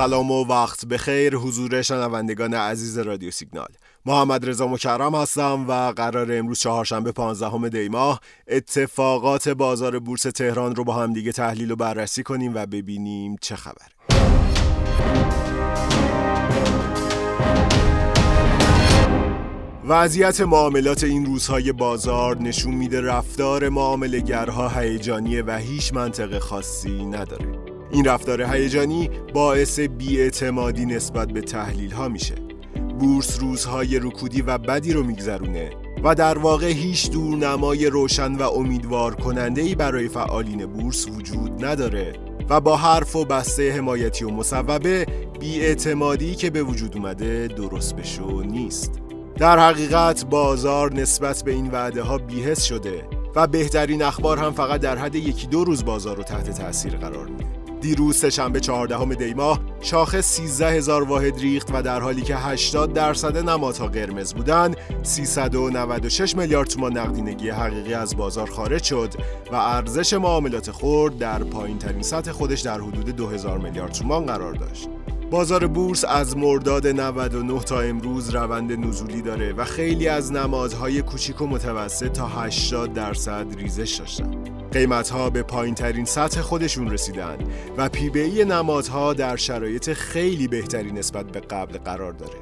سلام و وقت بخیر حضور شنوندگان عزیز رادیو سیگنال. محمد رضا مکرم هستم و قرار امروز چهارشنبه 15 دی ماه اتفاقات بازار بورس تهران رو با هم دیگه تحلیل و بررسی کنیم و ببینیم چه خبره وضعیت معاملات این روزهای بازار نشون میده رفتار معاملگرها هیجانیه و هیچ منطق خاصی نداره. این رفتار هیجانی باعث بیاعتمادی نسبت به تحلیل ها میشه. بورس روزهای رکودی و بدی رو میگذرونه و در واقع هیچ دورنمای روشن و امیدوار کننده ای برای فعالین بورس وجود نداره و با حرف و بسته حمایتی و مصوبه بیاعتمادی که به وجود اومده درست بشو نیست. در حقیقت بازار نسبت به این وعده ها بیهس شده و بهترین اخبار هم فقط در حد یکی دو روز بازار رو تحت تاثیر قرار میده. دیروز سهشنبه 14 دی ماه شاخص 13 هزار واحد ریخت و در حالی که 80 درصد نمادها قرمز بودند 396 میلیارد تومان نقدینگی حقیقی از بازار خارج شد و ارزش معاملات خرد در پایین ترین سطح خودش در حدود 2000 میلیارد تومان قرار داشت بازار بورس از مرداد 99 تا امروز روند نزولی داره و خیلی از نمادهای کوچیک و متوسط تا 80 درصد ریزش داشتن. قیمت ها به پایین ترین سطح خودشون رسیدن و پیبهی نمادها در شرایط خیلی بهتری نسبت به قبل قرار داره.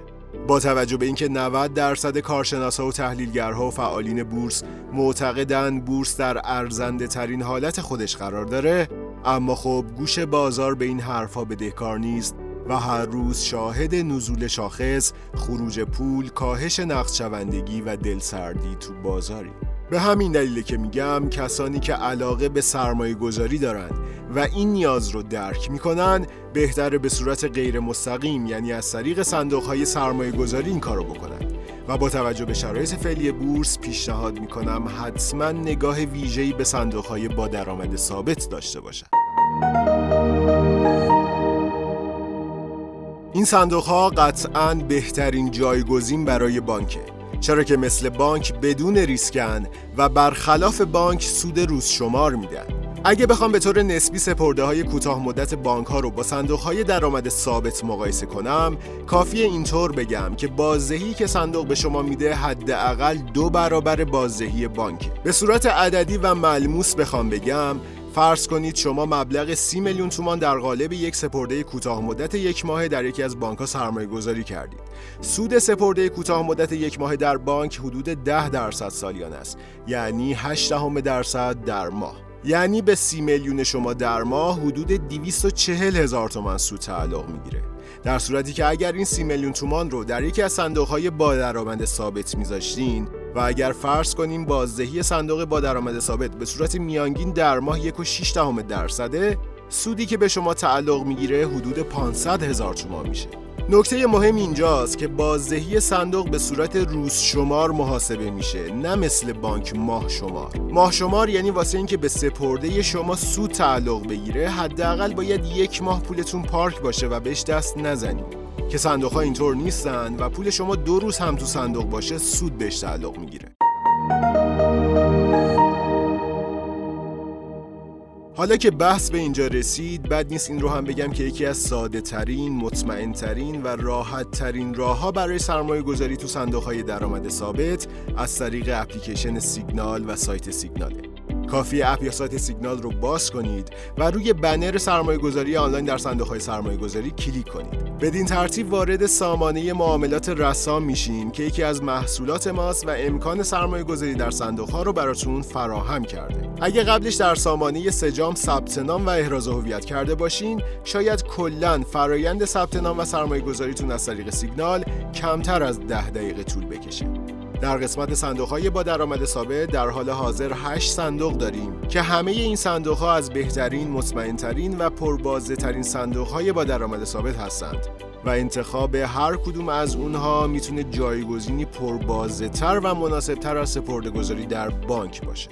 با توجه به اینکه 90 درصد کارشناسا و تحلیلگرها و فعالین بورس معتقدن بورس در ارزنده ترین حالت خودش قرار داره اما خب گوش بازار به این حرفها بدهکار نیست و هر روز شاهد نزول شاخص، خروج پول، کاهش نقد شوندگی و دلسردی تو بازاری. به همین دلیل که میگم کسانی که علاقه به سرمایه گذاری دارند و این نیاز رو درک می‌کنن بهتر به صورت غیر مستقیم یعنی از طریق صندوق های سرمایه گذاری این کارو بکنن و با توجه به شرایط فعلی بورس پیشنهاد می‌کنم حتما نگاه ویژه‌ای به صندوق های با درآمد ثابت داشته باشند. این صندوق ها قطعا بهترین جایگزین برای بانکه چرا که مثل بانک بدون ریسکن و برخلاف بانک سود روز شمار میدن اگه بخوام به طور نسبی سپرده های کوتاه مدت بانک ها رو با صندوق های درآمد ثابت مقایسه کنم کافی اینطور بگم که بازدهی که صندوق به شما میده حداقل دو برابر بازدهی بانک. به صورت عددی و ملموس بخوام بگم فرض کنید شما مبلغ 30 میلیون تومان در قالب یک سپرده کوتاه مدت یک ماه در یکی از بانک ها سرمایه گذاری کردید. سود سپرده کوتاه مدت یک ماه در بانک حدود 10 درصد سالیانه است. یعنی 8 درصد در ماه. یعنی به 30 میلیون شما در ماه حدود 240 هزار تومان سود تعلق می‌گیره. در صورتی که اگر این 30 میلیون تومان رو در یکی از صندوق های با درآمد ثابت میذاشتین و اگر فرض کنیم بازدهی صندوق با درآمد ثابت به صورت میانگین در ماه 1.6 درصده سودی که به شما تعلق می‌گیره حدود 500 هزار تومان میشه نکته مهم اینجاست که بازدهی صندوق به صورت روز شمار محاسبه میشه نه مثل بانک ماه شمار. ماه شمار یعنی واسه اینکه به سپرده شما سود تعلق بگیره حداقل باید یک ماه پولتون پارک باشه و بهش دست نزنید که صندوق ها اینطور نیستن و پول شما دو روز هم تو صندوق باشه سود بهش تعلق می‌گیره. حالا که بحث به اینجا رسید بد نیست این رو هم بگم که یکی از ساده ترین، مطمئن ترین و راحت ترین راه ها برای سرمایه گذاری تو صندوق های درآمد ثابت از طریق اپلیکیشن سیگنال و سایت سیگناله. کافی اپ یا سایت سیگنال رو باز کنید و روی بنر سرمایه گذاری آنلاین در صندوق های سرمایه گذاری کلیک کنید. بدین ترتیب وارد سامانه معاملات رسام میشین که یکی از محصولات ماست و امکان سرمایه گذاری در صندوق ها رو براتون فراهم کرده. اگه قبلش در سامانه سجام ثبت نام و احراز هویت کرده باشین شاید کلا فرایند ثبت نام و سرمایه گذاریتون از طریق سیگنال کمتر از ده دقیقه طول بکشه. در قسمت صندوق های با درآمد ثابت در حال حاضر 8 صندوق داریم که همه این صندوق ها از بهترین، مطمئن ترین و پربازده ترین صندوق های با درآمد ثابت هستند و انتخاب هر کدوم از اونها می‌تونه جایگزینی پربازده تر و مناسب تر از سپرده گذاری در بانک باشه.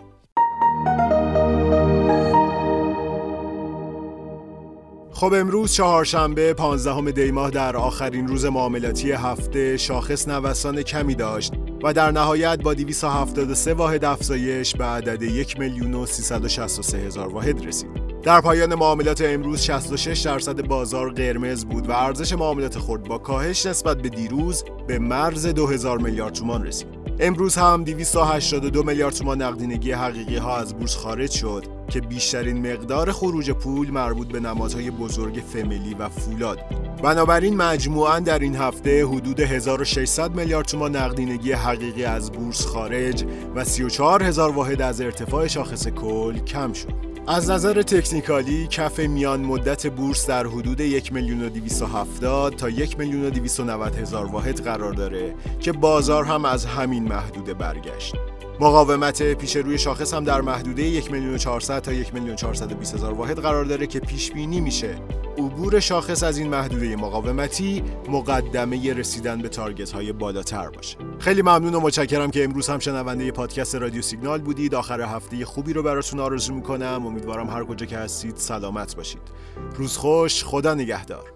خب امروز چهارشنبه 15 دی ماه در آخرین روز معاملاتی هفته شاخص نوسان کمی داشت و در نهایت با 273 واحد افزایش به عدد 1 میلیون و 363 هزار واحد رسید. در پایان معاملات امروز 66 درصد بازار قرمز بود و ارزش معاملات خرد با کاهش نسبت به دیروز به مرز 2000 میلیارد تومان رسید. امروز هم 282 میلیارد تومان نقدینگی حقیقی ها از بورس خارج شد که بیشترین مقدار خروج پول مربوط به نمادهای بزرگ فمیلی و فولاد بود. بنابراین مجموعاً در این هفته حدود 1600 میلیارد تومان نقدینگی حقیقی از بورس خارج و 34 هزار واحد از ارتفاع شاخص کل کم شد. از نظر تکنیکالی کف میان مدت بورس در حدود 1 میلیون و 270 تا 1 میلیون و 290 هزار واحد قرار داره که بازار هم از همین محدوده برگشت. مقاومت پیش روی شاخص هم در محدوده 1 میلیون 400 تا 1 میلیون 420 هزار واحد قرار داره که پیش بینی میشه عبور شاخص از این محدوده مقاومتی مقدمه رسیدن به تارگت های بالاتر باشه. خیلی ممنون و متشکرم که امروز هم شنونده پادکست رادیو سیگنال بودید. آخر هفته خوبی رو براتون آرزو می‌کنم. امیدوارم هر کجا که هستید سلامت باشید. روز خوش خدا نگهدار.